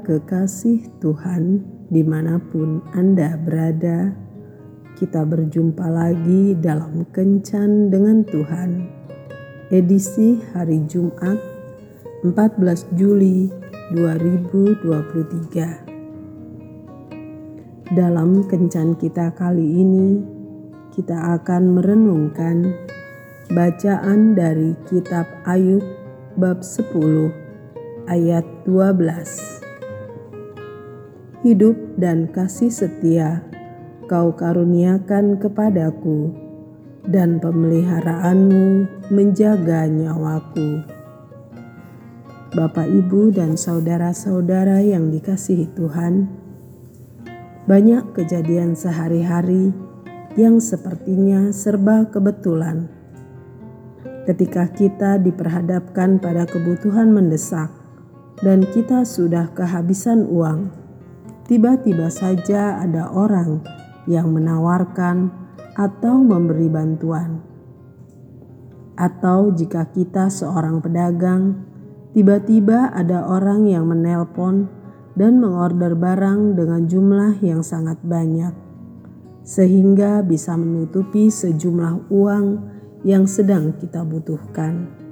kekasih Tuhan, di mana pun Anda berada, kita berjumpa lagi dalam Kencan dengan Tuhan, edisi hari Jumat 14 Juli 2023. Dalam Kencan kita kali ini, kita akan merenungkan bacaan dari kitab Ayub bab 10 ayat 12. Hidup dan kasih setia kau karuniakan kepadaku, dan pemeliharaanmu menjaga nyawaku. Bapak, Ibu, dan saudara-saudara yang dikasihi Tuhan, banyak kejadian sehari-hari yang sepertinya serba kebetulan. Ketika kita diperhadapkan pada kebutuhan mendesak, dan kita sudah kehabisan uang, tiba-tiba saja ada orang yang menawarkan atau memberi bantuan. Atau jika kita seorang pedagang, tiba-tiba ada orang yang menelpon dan mengorder barang dengan jumlah yang sangat banyak, sehingga bisa menutupi sejumlah uang yang sedang kita butuhkan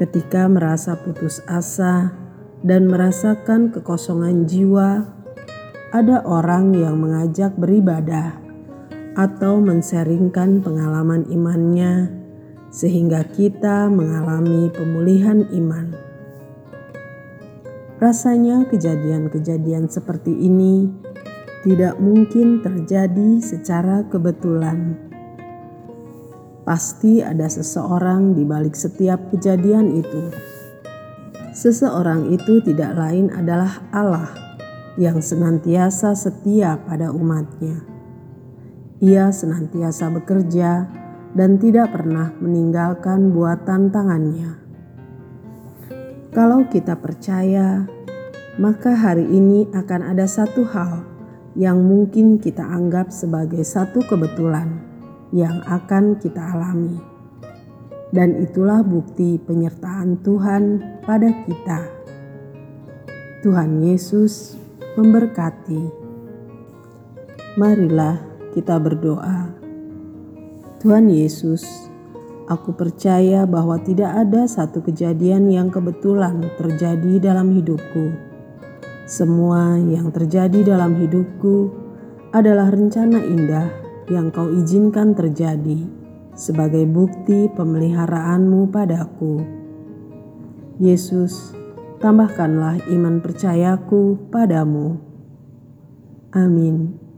ketika merasa putus asa dan merasakan kekosongan jiwa, ada orang yang mengajak beribadah atau menseringkan pengalaman imannya, sehingga kita mengalami pemulihan iman. Rasanya, kejadian-kejadian seperti ini tidak mungkin terjadi secara kebetulan Pasti ada seseorang di balik setiap kejadian itu. Seseorang itu tidak lain adalah Allah yang senantiasa setia pada umatnya. Ia senantiasa bekerja dan tidak pernah meninggalkan buatan tangannya. Kalau kita percaya, maka hari ini akan ada satu hal yang mungkin kita anggap sebagai satu kebetulan yang akan kita alami. Dan itulah bukti penyertaan Tuhan pada kita. Tuhan Yesus memberkati. Marilah kita berdoa. Tuhan Yesus, aku percaya bahwa tidak ada satu kejadian yang kebetulan terjadi dalam hidupku. Semua yang terjadi dalam hidupku adalah rencana indah yang kau izinkan terjadi sebagai bukti pemeliharaanmu padaku. Yesus, tambahkanlah iman percayaku padamu. Amin.